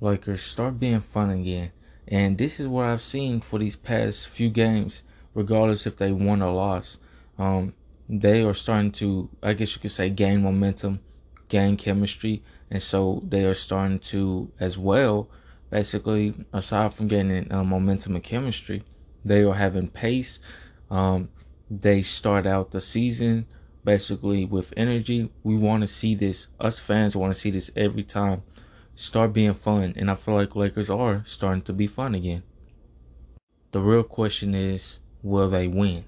Lakers start being fun again. And this is what I've seen for these past few games, regardless if they won or lost. Um, they are starting to, I guess you could say, gain momentum, gain chemistry, and so they are starting to, as well, basically, aside from gaining uh, momentum and chemistry, they are having pace. Um, they start out the season basically with energy. We want to see this. Us fans want to see this every time start being fun, and I feel like Lakers are starting to be fun again. The real question is, will they win?